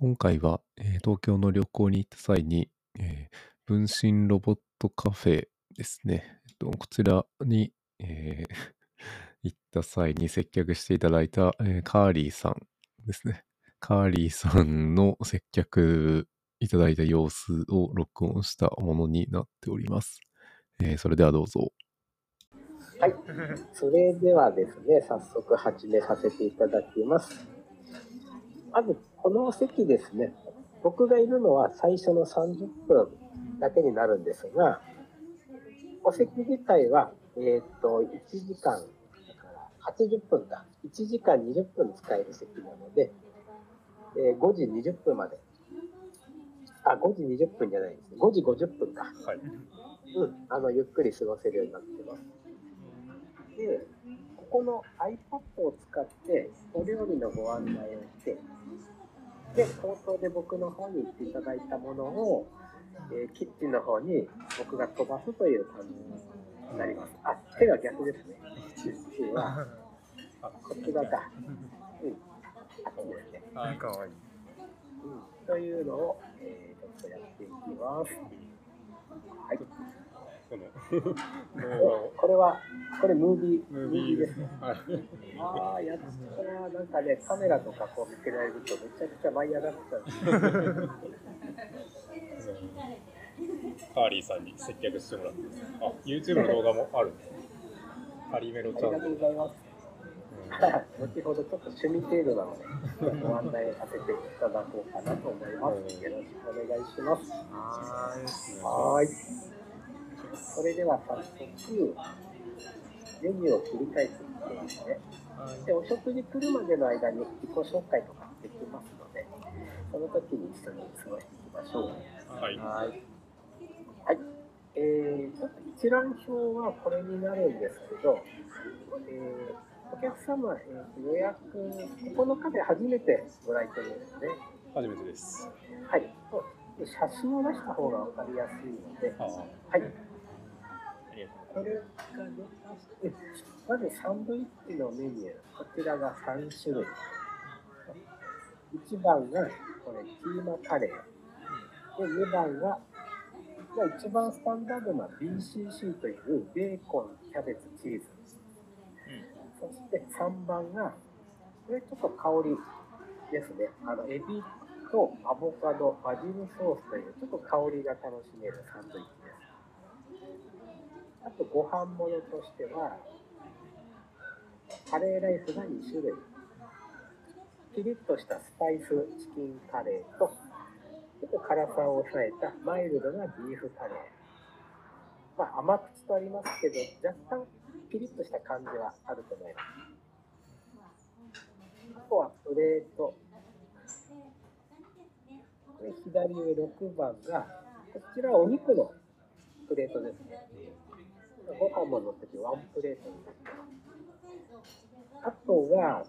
今回は、えー東京の旅行に行った際に、えー分身ロボットカフェですね。えっと、こちらに、えー 行った際に接客していただいた、えーカーリーさんですね。カーリーさんの接客いただいた様子を録音したものになっております。えーそれではどうぞ。はい。それではですね、早速始めさせていただきます。まず、この席ですね、僕がいるのは最初の30分だけになるんですが、お席自体は、えっ、と、1時間、だから80分だ。1時間20分使える席なので、えー5時20分まで。あ、5時20分じゃないですね。5時50分か。はい。うん、あのゆっくり過ごせるようになってます。で、ここの iPad を使ってお料理のご案内をして、で、口頭で僕の方に言っていただいたものを、えーキッチンの方に僕が飛ばすという感じになります。あ、手が逆ですね。キッチンはあ、こっち側か。うん。あっちですね。あ、かわいい。うん。というのを、えーちょっとやっていきます。はい。この、もこれは、これムービー、う、ムービーですね。ね。はい。ああ、やったな。なんかね、カメラとかこう見せられるとめちゃくちゃ舞い上がっちゃ う。カーリーさんに接客してもらって。あ、YouTube の動画もある。カリメロチャンネルありがとうご。ざいます。後ほどちょっと趣味程度なので、ご案内させていただこうかなと思います。よろしくお願いします。はーい。それでは早速、メニューを切り替えていきますね。で、お食事来るまでの間に自己紹介とかできますので、その時に一緒に過ごしていきましょう。はい。はい。はい。えー、ちょっと一覧表はこれになるんですけど、えーお客様、えーと予約、ここのカフェ初めてご来店ですね。初めてです。はい。写真を出した方が分かりやすいので、あはい。ま、ずサンドイッチのメニュー、こちらが3種類。1番がこれ、キーマカレー。で、2番が、一番スタンダードな BCC というベーコン、キャベツ、チーズ。そして3番が、これちょっと香りですね。あの、エビとアボカド、バジルソースというちょっと香りが楽しめるサンドイッチ。あとご飯物としては、カレーライスが2種類。ピリッとしたスパイスチキンカレーと、ちょっと辛さを抑えたマイルドなビーフカレー。まあ甘口とありますけど、若干ピリッとした感じはあると思います。あとはプレート。これ左上6番が、こちらはお肉のプレートですね。ご飯も乗っててワンプレートになってます。あとは、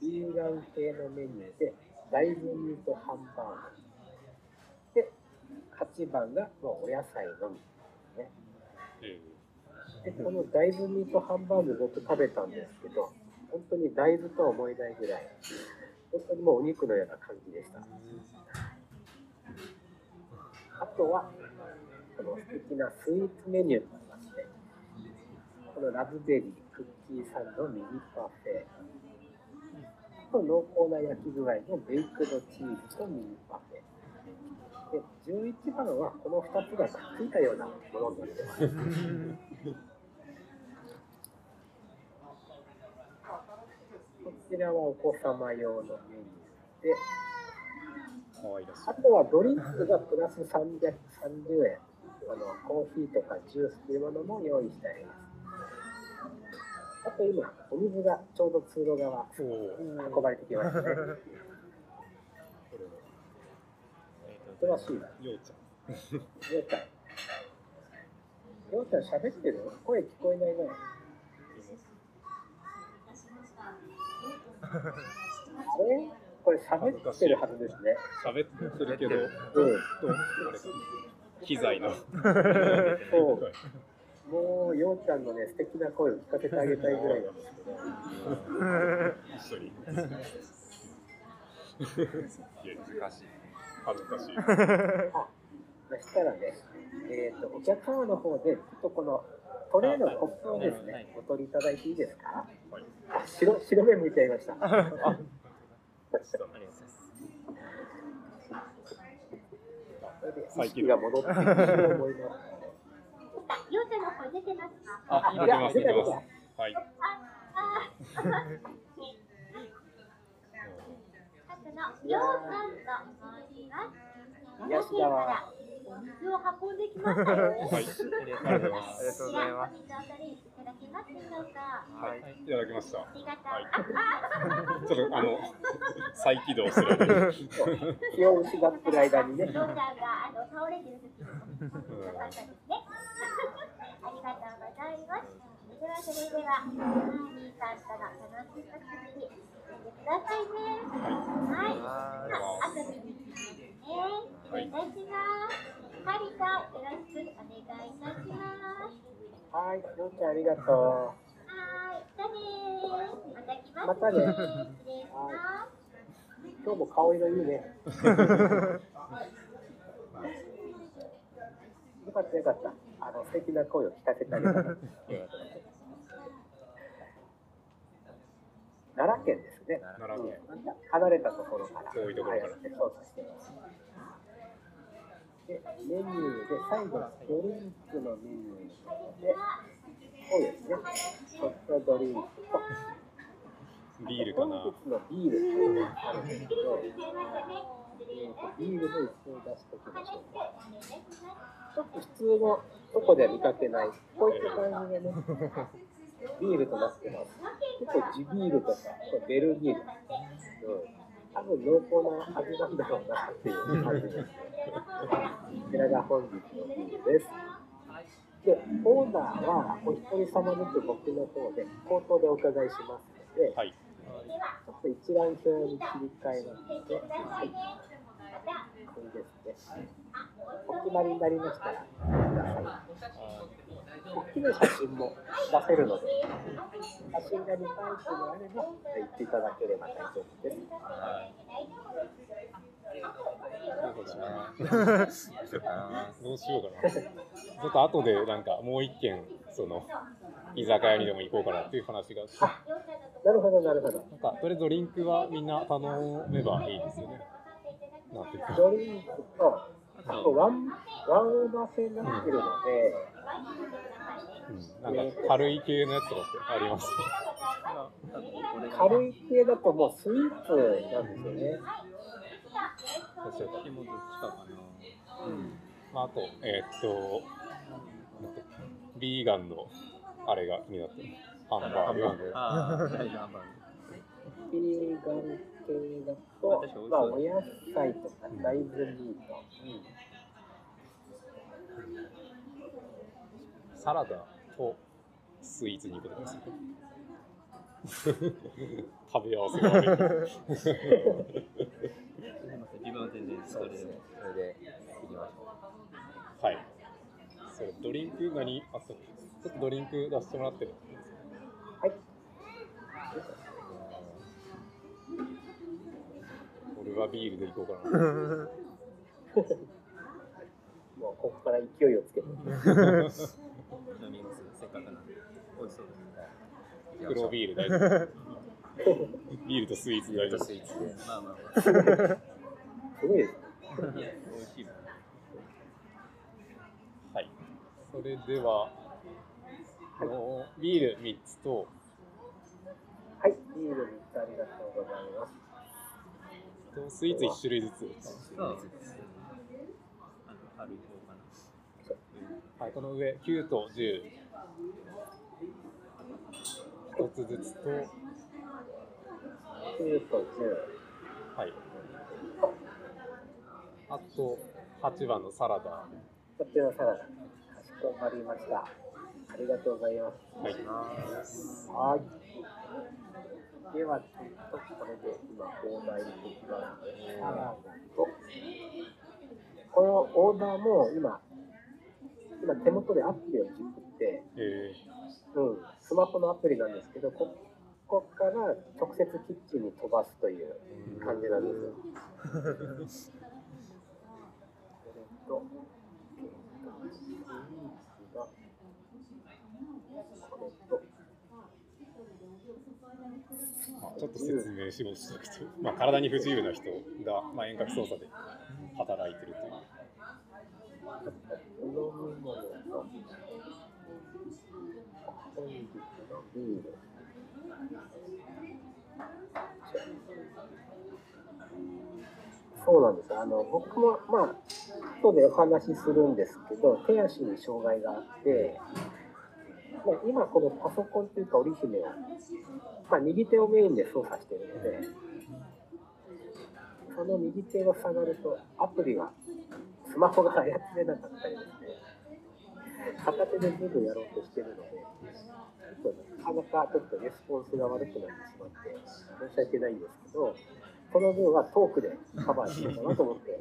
ビーガン系のメニューで、大豆ミートハンバーグ。で、8番がもうお野菜のみですね。えで、この大豆ミートハンバーグ僕食べたんですけど、本当に大豆とは思えないぐらい、本当にもうお肉のような感じでした。あとは、この素敵なスイーツメニューこのラズベリー、クッキーサンド、ミニパフェ、と濃厚な焼き具合のベイクドチーズとミニパフェ。で、11番はこの2つがくっついたようなものになってます。こちらはお子様用のメニューで、あとはドリンクがプラス330円。あのコーヒーとかジュースというものも用意してあります。あと今、お水がちょうど通路側。運ばれてきましたしいな。ようちゃん。りょうちゃん。りょうちゃん喋ってる。声聞こえないな。あれこれ喋ってるはずですね。喋ってるけど、うん。機材の。そうもう、ようちゃんのね、素敵な声を聞かせてあげたいぐらいなんですけど。一緒に。いや難しい。恥ずかしい。そしたらね、えっ、と、お客様の方で、ちょっとこのトレーのコップをですね、お取りいただいていいですか？はいあ白白目向いちゃいました。あありがとうございます。それで最近意識が戻ってきてると思います。ヨタの声出てますかあ、出てます、出てます。はい。初 のヨウさんと申します。癒しだわお水を運んできましたよ。はい。ありがとうございます。ありがとうございます。お水をお取りいただけますでしょうか。はい。いただきました。ありがとう。はいあ、ちょっとあの、再起動する。気を失ってる間にねがあの倒れてる時によかったですね。ありがとうございます。ではそれでは、兄さんとの楽しい時に進んでくださいね。はい。は遊びに来ますね。お願いいたします。ハリさん、よろしくお願いいたします。はい、ちゃんありがとはーい、じゃあねー。また来ます、またね失礼します。う。今日も顔色いいね。よかったよかった。あの素敵な声を聞かせてあげた。奈良県ですね。奈良県。離れたところから遠いところからああやって操作してます。で、メニューで最後ドリンクのメニューで、そうですね。ホットドリンクとビールかな。本日のビールっていうのがあるんですけど、すいませんね。失礼えーいたしとビールの一を出しておきま。しょうか。ちょっと普通のどこでは見かけない、こういった感じでね、ビールとなってます。結構地ビールとか、ベルギール。うん。多分濃厚な味なんだろうなっていう感じですね。こちらが本日のビールです。で、オーダーはお一人様ずつ僕の方で口頭でお伺いしますので、はい。ちょっと一覧表に切り替えますので、はい、これですね。お決まりになりましたら、ください。大きな写真も出せるので、写真が2タイプであれば、言っていただければ大丈夫です。どうしようかな。ちょっと後でなんかもう一軒、その、居酒屋にでも行こうかなっていう話が。なるほど、なるほど。なんか、とりあえずドリンクはみんな頼めばいいですよね。なんていうか。ドリンクと、あとワン、ワンオーダー制になってるので、うん、なんか軽い系のやつとかってあります？軽い系だともうスイーツなんですよね。どうしようかでもどっちかかな。うん。まあ、あと、えーっと、ビーガンのあれが気になってる。ハンバーグ。ビーガン系だと、まあ、お野菜とか大豆ミート。サラダとスイーツに行くことで。食べ合わせが悪い。自分は全然それでも、それで行きましょはい。それドリンク何あったっけちょっとドリンク出してもらってる。はい。俺はビールで行こうかな。もうここから勢いをつけて。う。飲みます。せっかくなんで。美味しそうですね。黒ビール大丈夫。ビールとスイーツ大丈夫ス。イーツで。まあまあまあ。すごいですね。いや、美味しい。はい。それでは、あのビール3つと、はい、ビール3つありがとうございます。とスイーツ1種類ずつ。はい、この上、9と10。1つずつと、9とはい。あと、8番のサラダ。は10、こちらサラダ。かしこまりました。ありがとうございます。い。はい。では、ちょっとこれで今、オーダー入れていきます。と、このオーダーも今、今手元でアプリを作って、えうん、スマホのアプリなんですけど、こここから直接キッチンに飛ばすという感じなんですよ。これと、えーとスイーツが、これと、まあ、ちょっと説明しますと、まあ、体に不自由な人が、まあ、遠隔操作で働いてるという。そうなんです。あの、僕も、まあ、後でお話しするんですけど、手足に障害があって、まあ、今このパソコンというか織姫を、まあ、右手をメインで操作しているので、その右手が下がるとアプリがスマホが操れなかったりですね、片手で全部やろうとしてるので、なかなかちょっとレスポンスが悪くなってしまって、申し訳ないんですけど、その分はトークでカバーしようかなと思って、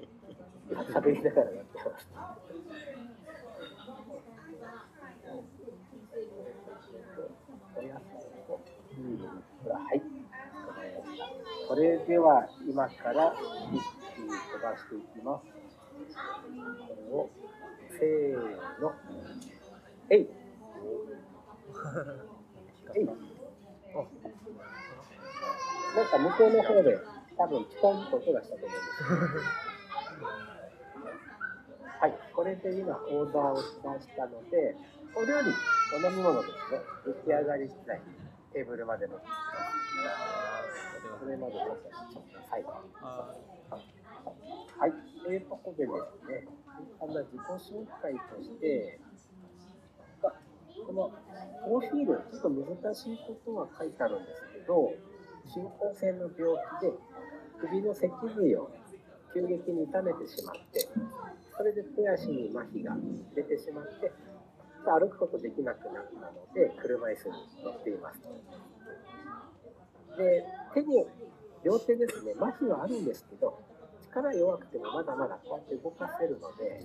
喋りながらやってます。お野菜とビールはい。それでは今から一気に飛ばしていきます。これを、せーの。えいえいなんか向こうの方で多分ピコンと音がしたと思うんです。はい、これで今オーダーをしましたので、お料理、お飲み物ですね、出来上がり次第テーブルまでの。それまでちょっとい。はい、というころでですね、あの自己紹介として、このプロフィール、ちょっと難しいことは書いてあるんですけど、進行性の病気で首の脊髄を急激に痛めてしまって、それで手足に麻痺が出てしまって、歩くことできなくなったので、車椅子に乗っています。で、手に、両手ですね、麻痺はあるんですけど、力弱くてもまだまだこうやって動かせるので、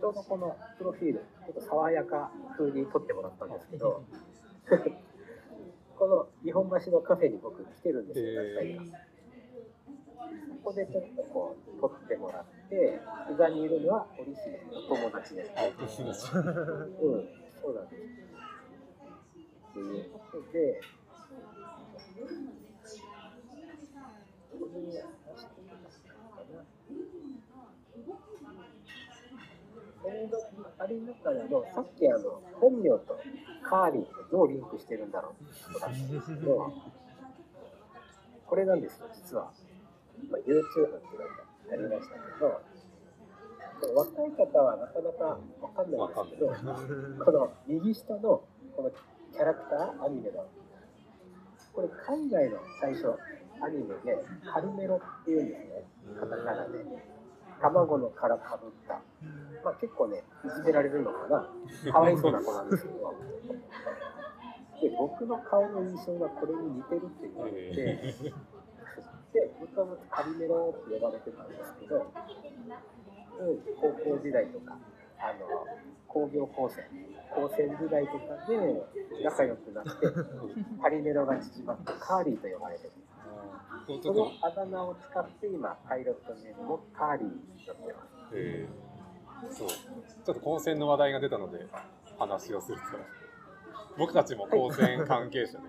ちょうどこのプロフィール、ちょっと爽やか風に撮ってもらったんですけど、この日本橋のカフェに僕来てるんですよ、何回か。ここでちょっとこう撮ってもらって、膝にいるのは織姫の友達です。ね。うん、そうなんです。ということで、これを出してみますかな。これのありながらの、さっきあの、本名とカーリーってどうリンクしてるん。だろうってことなん。ですけど、これなん。ですよ、実は。まあ、YouTube っていうのがありましたけど、若い方はなかなかわかんないんですけど、この右下のこのキャラクター、アニメの、これ海外の最初、アニメでカルメロっていうんですね、カタカナで。卵の殻かぶった。まあ結構ね、いじめられるのかな。かわいそうな子なんですけど。で、僕の顔の印象がこれに似てるって言われて、で、僕はもカリメロって呼ばれてたんですけど、うん、高校時代とか、あの、工業高専、高専時代とかで仲良くなって、カリメロが縮まってカーリーと呼ばれてる。そのと、あだ名を使って今、パイロットネームもカーリーになってます。えー。そう、ちょっと高専の話題が出たので、話をすると、僕たちも高専関係者で、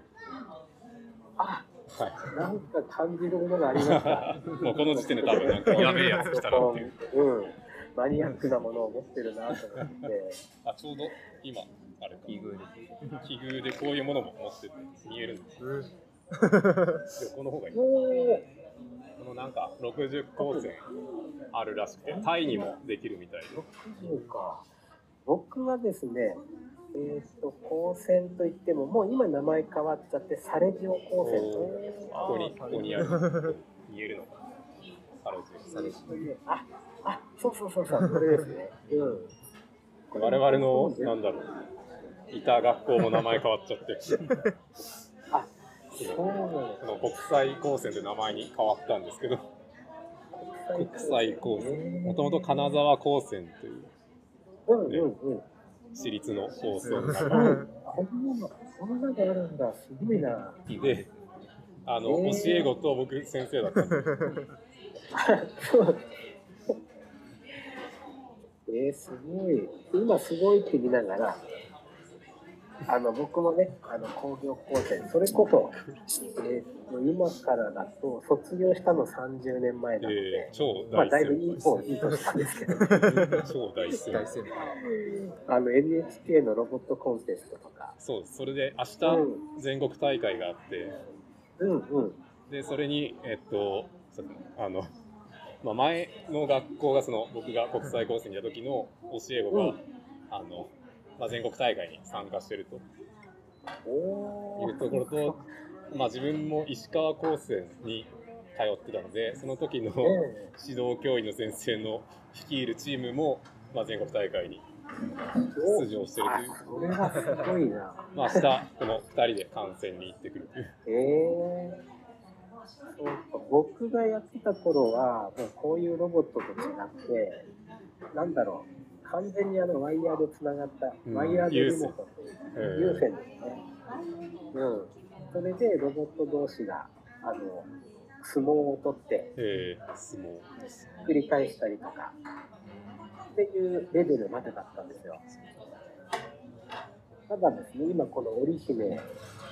あ、はなんか感じるものがありました。い、もうこの時点で多分なんかやべえやつ来たなっていう。うん。マニアックなものを持ってるなと思って。あ、ちょうど今、あれか、奇遇です。奇遇でこういうものも持ってて見えるんですよ。横の方がいい。このなんか60光線あるらしくて、タイにもできるみたいで。60か。僕はですね、えっ、と、高専といっても、もう今名前変わっちゃって、サレジオ高専と。ここに、ここにある。見えるのかな。サロジサレジあ、あ、そうそうそうそう、これですね。うん。我々の、なんだろう、いた学校も名前変わっちゃって、あ、そうなの。この国際高専で名前に変わったんですけど、国際高専。もともと金沢高専という、うんうんうん。私立の放送がこんなの、こんなのあるんだ、すごいな。で、あの、えー教え子と僕先生だったんで、そう。えー、すごい。今すごいって見ながら、あの、僕もね、あの、工業高専、それこそ、えーと、今からだと、卒業したの30年前なのえでー、超まあ、大だいぶいい先方、いい年なんですけど、輩。超大。あの、NHK のロボットコンテストとか、そう。それで明う日全国大会があって、うんうん。で、それに、えっと、あの、まあ、前の学校がその僕が国際高専にいた時の教え子が、うんあの、まあ、全国大会に参加してると。いうところと、まあ、自分も石川高専に通ってたのでその時のえ指導教員の先生の率いるチームも、まあ、全国大会にえ出場してるという。あ、それはすごいな。まあ、明日この2人で観戦に行ってくるという。ええ。そうか僕がやってた頃は、もうこういうロボットと違って、なんだろう、完全にあのワイヤーでつながった、うんワイヤーでリモコンという有有線ですね。うん。それでロボット同士が、あの、相撲を取ってえー、相撲です。繰り返したりとか、っていうレベルまでだったんですよ。ただですね、今この織姫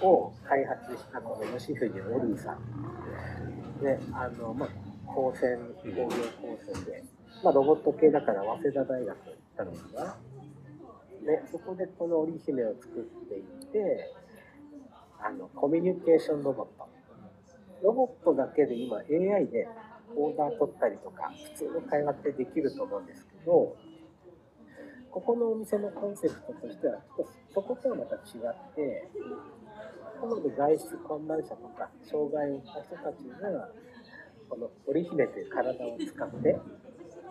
を開発したこの吉藤オリーさん。で、あの、まあ、高専、工業高専で、まあ、ロボット系だから早稲田大学たのかな。で、そこでこの織姫を作っていって、あの、コミュニケーションロボット。ロボットだけで今 AI でオーダー取ったりとか、普通の会話ってできると思うんですけど、ここのお店のコンセプトとしては、ちょっとそことはまた違って、なので外出困難者とか、障害を負った人たちが、この織姫という体を使って、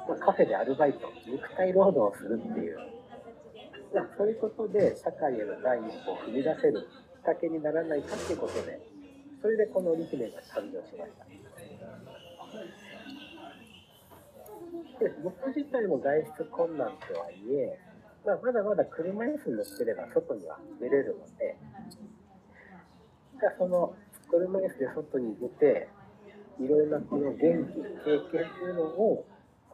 まあ、カフェでアルバイト、肉体労働をするっていう、そういうことで社会への第一歩を踏み出せるきっかけにならないかっていうことで、それでこの織姫が誕生しました。で僕自体も外出困難とはいえ、まあ、まだまだ車椅子に乗ってれば外には出れるので、じゃあその車椅子で外に出て、いろいろなこの元気、経験というのを、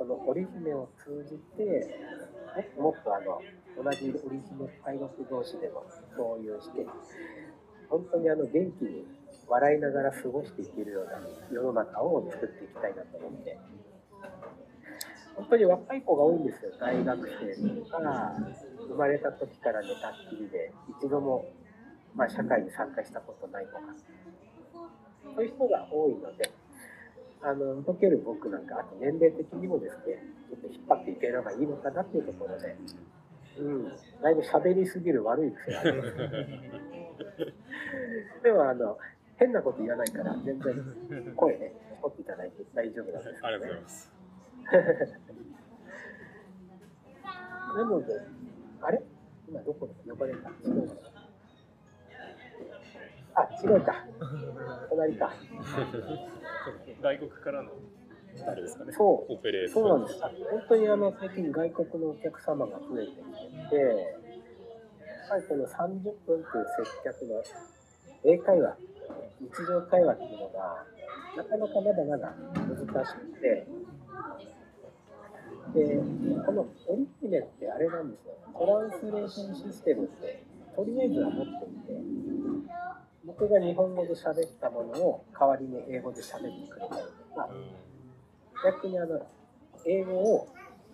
この織姫を通じて、ねもっとあの同じ織姫パイロット同士でも共有して、本当にあの元気に笑いながら過ごしていけるような世の中を作っていきたいなと思って。本当に若い子が多いんですよ、大学生とか、生まれた時から寝たっきりで、一度も、まあ、社会に参加したことないとか、そういう人が多いので、あの、解ける僕なんか、あと年齢的にもですね、ちょっと引っ張っていければいいのかなっていうところで、うん、だいぶ喋りすぎる悪い癖があります。でも、あの、変なこと言わないから、全然声ね、取っていただいて大丈夫なんですね。ありがとうございます。なので、あれ？今どこで呼ばれた？あ、違うか。隣か。外国からのあれですかね。そうオペレーター。そうなんです。本当にあの最近外国のお客様が増えてきてて、やっぱりこの30分という接客の英会話、日常会話っていうのが、なかなかまだまだ難しくて、で、このオリ姫ってあれなんですよ。トランスレーションシステムって、とりあえずは持っていて、僕が日本語で喋ったものを代わりに英語で喋ってくれたりとか、逆にあの英語を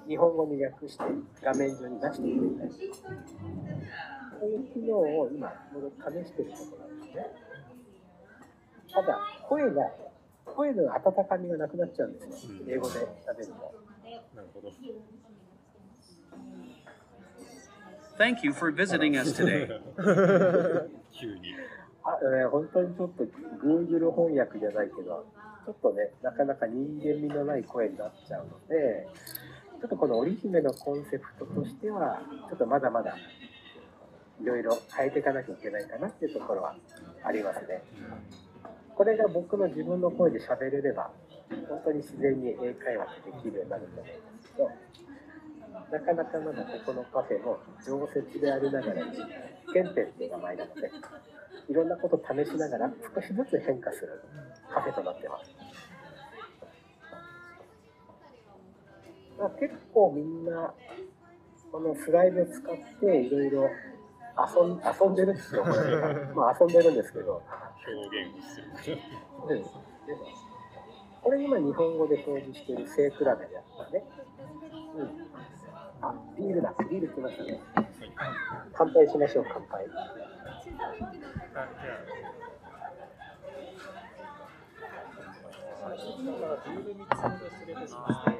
日本語に訳して画面上に出してくれたり。そういう機能を今試してるところなんですね。ただ声が声の温かみがなくなっちゃうんですよ。うん。英語で喋ると。なるほど。Thank you for visiting us today. あ、えー本当にちょっと Google 翻訳じゃないけどちょっとねなかなか人間味のない声になっちゃうのでちょっとこの織姫のコンセプトとしてはちょっとまだまだいろいろ変えていかなきゃいけないかなっていうところはありますね。これが僕の自分の声で喋れれば本当に自然に英会話ってできるようになると思うんですけどなかなかまだここのカフェの常設でありながら、実験店っていう名前なので、いろんなこと試しながら少しずつ変化するカフェとなってます。まあ、結構みんな、このスライド使っていろいろ遊んでるって言って怒られまあ遊んでるんですけど、表現をしてる。うん、でこれ今日本語で表示している背比べであったね。うん。あ、ビールだ。ビール来ましたね。乾杯しましょう、乾杯。あじゃあビール3つほど失礼いたしますね。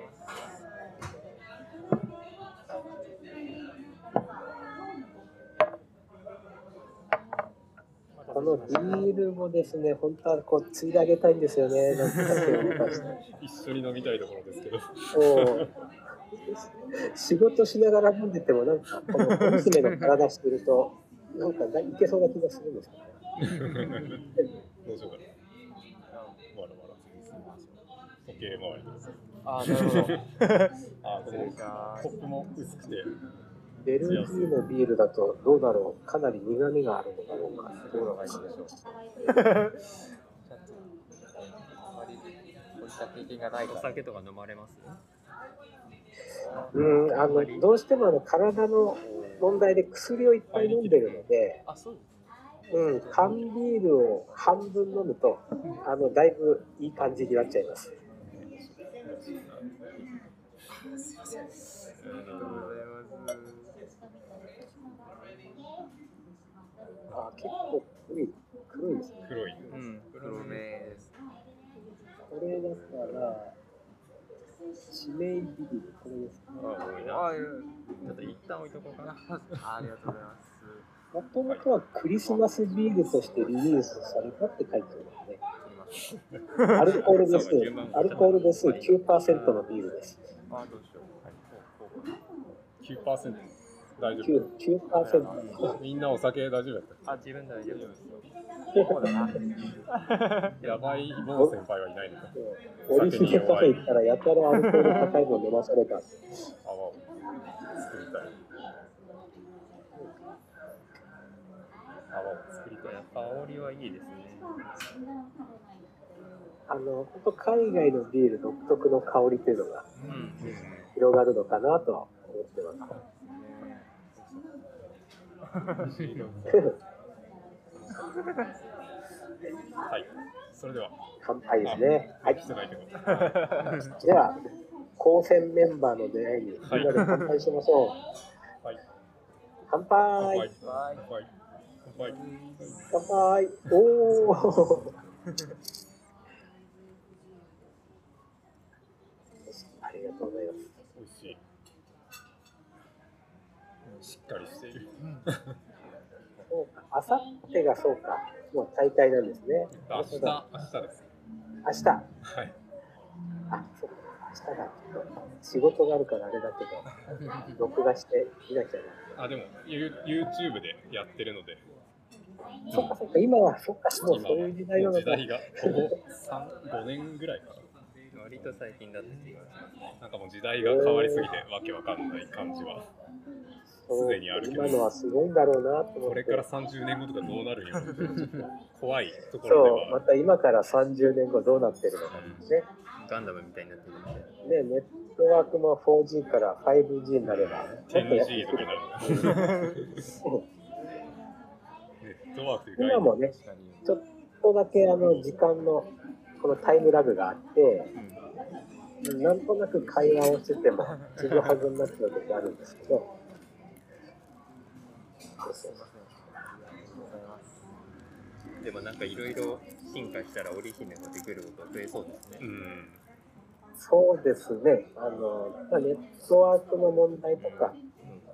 このビールもですね、本当はこう、ついであげたいんですよね。なんか手を動かして。一緒に飲みたいところですけど。そう仕事しながら飲んでても、なんか、この小娘の体してると、なんかいけそうな気がするんですけどね。どうしようかな。わらわら時計回りです。あなるほど。あ、こ失礼しますのコップも薄くて。ベルギーのビールだとどうだろうかなり苦味があるのだろうか。どうのがいいでしょう。あまりこういった経験がないお酒とか飲まれます？うん、あのどうしてもあの体の問題で薬をいっぱい飲んでるので、ううん、缶ビールを半分飲むとあのだいぶいい感じになっちゃいます。あ結構黒い黒いですね。黒い。うん、黒めです。これだから指名ビデオ、これです。か、ね。ああ、多いな。いちょっと一旦置いとこうかな。ありがとうござい。ます。もともとはクリスマスビールとしてリリースされたって書いてあるね。アルコール度数、アルコール度数9%のビールです。あどうしよう。はい、9%。大丈9 9%夫。みんなお酒大丈夫やっあ、自分大丈夫ですよ。そうだな。た。やばい某先輩はいないのか。オリジナルカフェ行ったらやたらアルコール高いの飲まされた。泡を作りたい。泡を作りたい。やっぱ香りはいいですね。あの本当海外のビール独特の香りというのがうん。広がるのかなとは思ってます。はい。それでは。乾杯ですね。はい。高専メンバーの出会いにみんなで乾杯しましょう。はい。乾乾杯。杯乾杯。乾杯。乾杯おお ありがとうございます。美味しい。しっかりして。そうか、あさってがそうか、もう大会なんですね。明日、明日です。明日。はい。あ、そうか、明日だ。ちょっと仕事があるからあれだけど、録画して見なきゃな。あ、でも、ユ YouTube でやってるので、そっかそっか、今は、そっか、もう今そういう時代なのか。時代が、ここ3、5年ぐらいかな。割と最近だった気がします。なんかもう時代が変わりすぎて、わけわかんない感じは。そうすでにあるけど今のはすごいんだろうなと思って。これから30年後とかどうなるんやろう怖いとこそう、まろた今から30年後どうなってるのかね。ガンダムみたいになってるみたいね、ネットワークも 4G から 5G になれば、では 10G とかになる。ネットワークという概念今もね。ちょっとだけあの時間のこのタイムラグがあって、なんとなく会話をしてても、ちぐはぐになっちゃう時あるんですけど。でもなんかいろいろ進化したら織姫もできること増えそうですね。うん。そうですね、あのまあ、ネットワークの問題とか、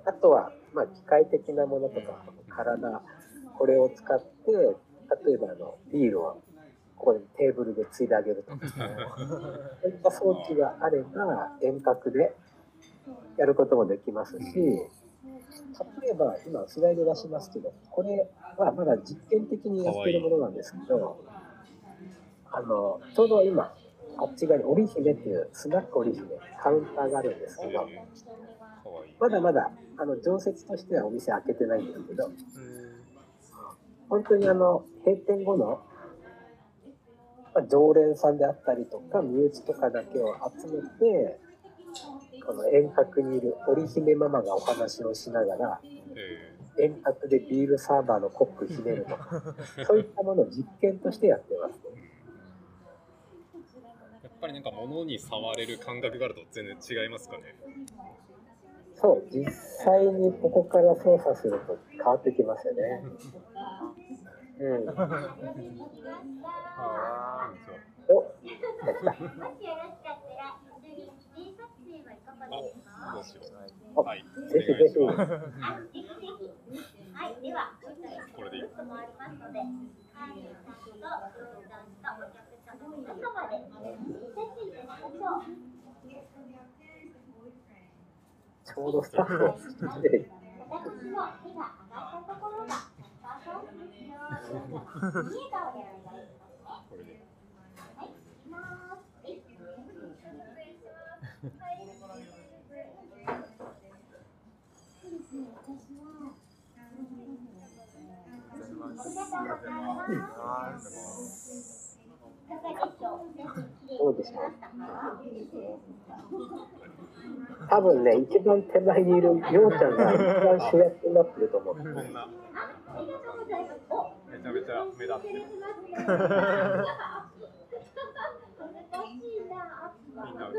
あとは、まあ、機械的なものとか、体、これを使って、例えばあのビールをここでテーブルでついであげるとか、そういった装置があれば、遠隔でやることもできますし、例えば今、スライド出しますけど、これはまだ実験的にやってるものなんですけど、あのちょうど今、あっち側に織姫っていうスナック織姫、カウンターがあるんですけど。まだまだあの常設としてはお店開けてないんですけど、本当にあの閉店後の、まあ、常連さんであったりとか身内とかだけを集めてこの遠隔にいる織姫ママがお話をしながらえ遠隔でビールサーバーのコックひねるとかそういったものを実験としてやってます。ーやっぱりなんか物に触れる感覚があると全然違いますかね。そう実際にここから操作すると変わってきますよね。うん、あ、お来た来たもしよろしかったら一緒に記念撮影はいかがです。はい。ぜひ。ぜひ、はい、では、ちょっとこれでいいぐるっと回りますので、会員さんと、商談とお客様の皆様で、写真撮りましょう。ちょうどスタッフを出てきた私の手が上がったところが、そうそうですよ。いお願いしますね。これで。はい、いきます。はい。ありがとうございます。いかがでしょう。どうでしょう多分ね、一番手前にいるようちゃんが一番主役になってると思う。ちゃめちゃ目立ってる。難しいな。みんない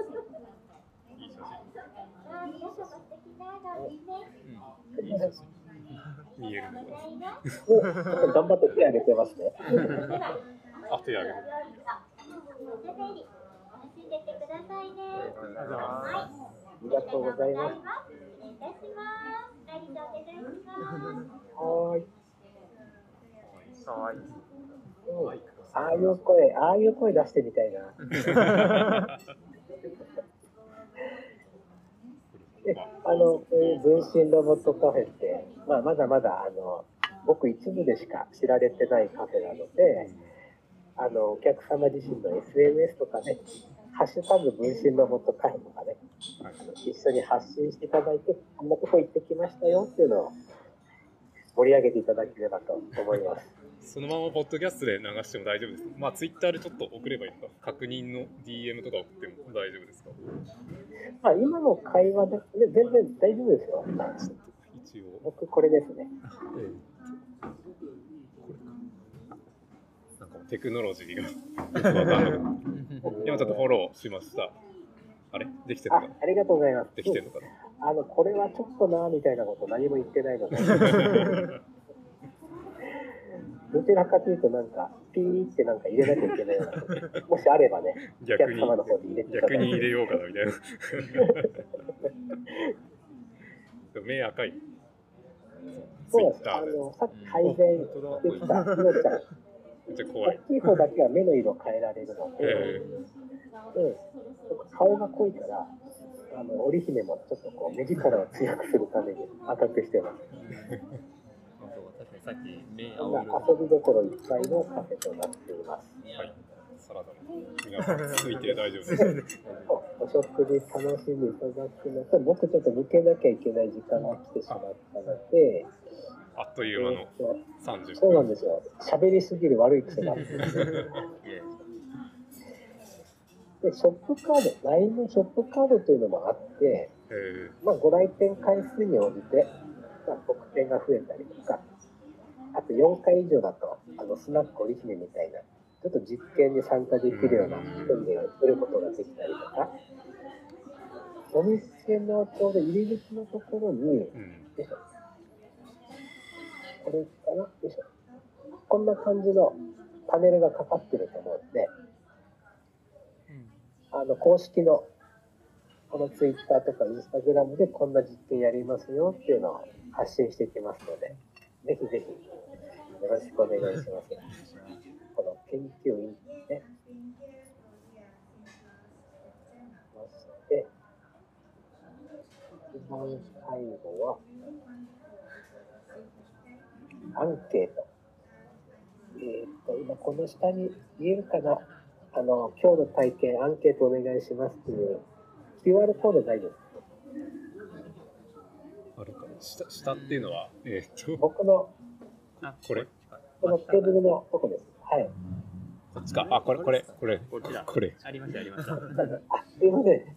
い写あー皆様素敵な笑いね。真。いい写真。見える。頑張って手挙げてますね。あ、手挙げる。おしゃべり楽しんでてくださいね。はい。ありがとうございます。失礼いたします。ありがとうございます。はーい。かわいい。うんああいう声、ああいう声出してみたいな。で、あの、こういう分身ロボットカフェって、まあ、まだまだ、あの、ごく一部でしか知られてないカフェなので、あの、お客様自身の SNS とかね、ハッシュタグ分身ロボットカフェとかね、一緒に発信していただいて、こんなとこ行ってきましたよっていうのを盛り上げていただければと思います。そのままポッドキャストで流しても大丈夫ですか？まあツイッターでちょっと送ればいいのか？確認の DM とか送っても大丈夫ですか？まあ、今の会話で、ね、全然大丈夫ですよ。一応。僕、これですね。なんかテクノロジーがよくわかんない。今ちょっとフォローしました。あれ？できてるあのかな、ありがとうございます。できてるのかな？あの、これはちょっとな、みたいなこと何も言ってないので、どちらかというと、なんか、ピーってなんか入れなきゃいけないような もしあればね、お逆に客様の方に入れていただいて。逆に入れようかなみたいな。目赤い。そうです。あの、さっき改善してきた、ひろちゃん。めっちゃ怖い。大きい方だけは目の色変えられるので、えうん、僕顔が濃いから、あの織姫もちょっとこう目力を強くするために赤くしてます。さっき目青色遊びどころいっぱいのカフェとなっています。ー、はい。サラダも皆さんついて大丈夫です。お食事楽しんでいただくのと、僕ちょっと抜けなきゃいけない時間が来てしまったので、あっという間のえーと30分。そうなんですよ。喋りすぎる悪い癖があるんで ショップカード、LINE のショップカードというのもあって、えまあ、ご来店回数に応じて、まあ、特典が増えたりとか、あと4回以上だと、あのスナック織姫みたいな、ちょっと実験に参加できるような訓練をすることができたりとか、お店のちょうど入り口のところに、ーうん。よいしょ。これかなよいしょ。こんな感じのパネルがかかってると思うんで、あの公式のこのツイッターとかインスタグラムでこんな実験やりますよっていうのを発信していきますので、ぜひぜひよろしくお願いします。この研究員ですね。そして、一番最後は、アンケート。えーっと、今この下に見えるかなあの、今日の体験、アンケートお願いしますっていう QR コード大丈夫です。あるかな下下っていうのは、えーっと、僕のあ、これこのテーブルのとこです。はい。こっちか。あ、これ、これ、これ、こ。これ。ありました、ありました。あ、すいません。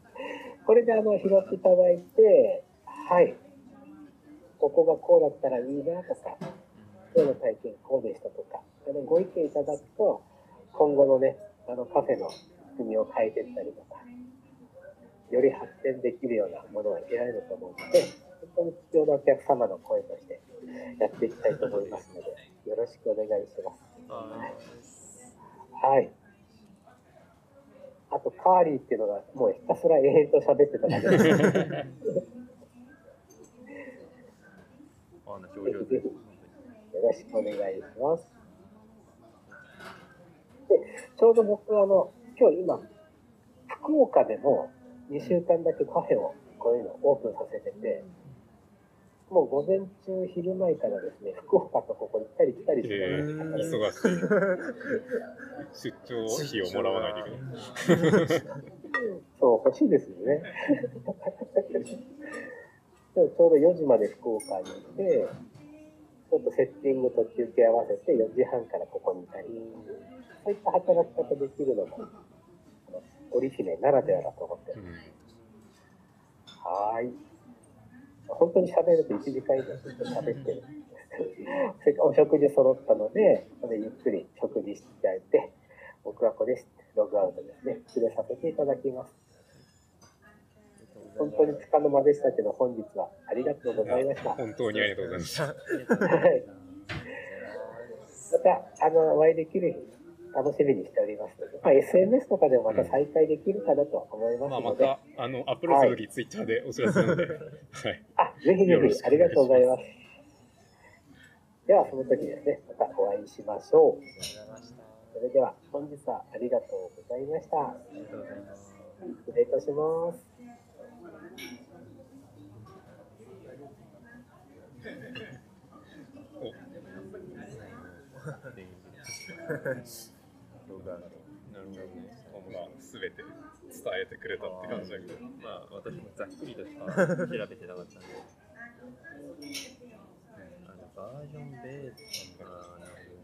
これであの、拾っていただいて、はい。ここがこうだったらいいなとか、今日の体験こうでしたとか、あのご意見いただくと、今後のね、あのカフェの仕組みを変えていったりとか、より発展できるようなものが得られると思うので、本当に必要なお客様の声としてやっていきたいと思いますので、よろしくお願いします。はい。あと、カーリーっていうのが、もうひたすら永遠と喋ってただけです。よろしくお願いします。で、ちょうど僕はあの、今日今、福岡でも2週間だけカフェをこういうのオープンさせてて、もう午前中、昼前からですね、福岡とここ行ったり来たりしてえるー、忙しい。出張費をもらわないといけない。そう、欲しいですよね。で もちょうど4時まで福岡にいて、ちょっとセッティングと休憩合わせて4時半からここにいたり、そういった働き方できるのも、織姫ならではだと思ってうんはーい。本当に喋ると1時間以上ずっと喋ってる。それからお食事揃ったので、ゆっくり食事していただいて、僕はこれです。ログアウトですね。失礼させていただきます。本当につかの間でしたけど、本日はありがとうございました。本当にありがとうございました。はい。また、あの、お会いできる日、楽しみにしておりますので、まあ、SNS とかでもまた再開できるかなと思いますまあ、まので、た、あの、アップロードツイッターでお知らせするので、はい。あ、ぜひぜひありがとうございます。では、その時ですね、またお会いしましょう。それでは、本日はありがとうございました。ありがとうございます。失礼いたします。動 画なるほどね。本がすべて伝えてくれたって感じだけど。まあ、私もざっくりとしか調べてなかったん。で。あのバージョンベータがなる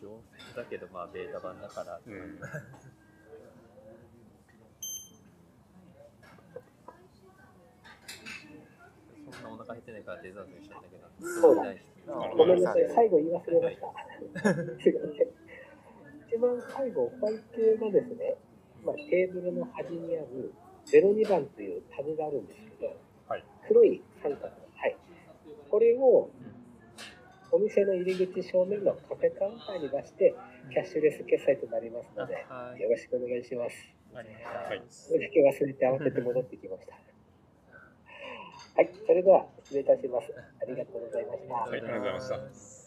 上質だけど、まあ、ベータ版だから、うん。そん。なお腹減ってないからデザートにしちゃったけど、そうだごめんなさい、最後言い忘れました。すいません。一番最後、お会計がですね、まあ、テーブルの端にある02番というタグがあるんですけど、はい黒い三角の、はい。これをお店の入り口正面のカフェカウンターに出して、キャッシュレス決済となりますので、よろしくお願いします。はいお付け忘れて慌てて戻ってきました。はい、それでは失礼いたします。ありがとうございました。ありがとうございました。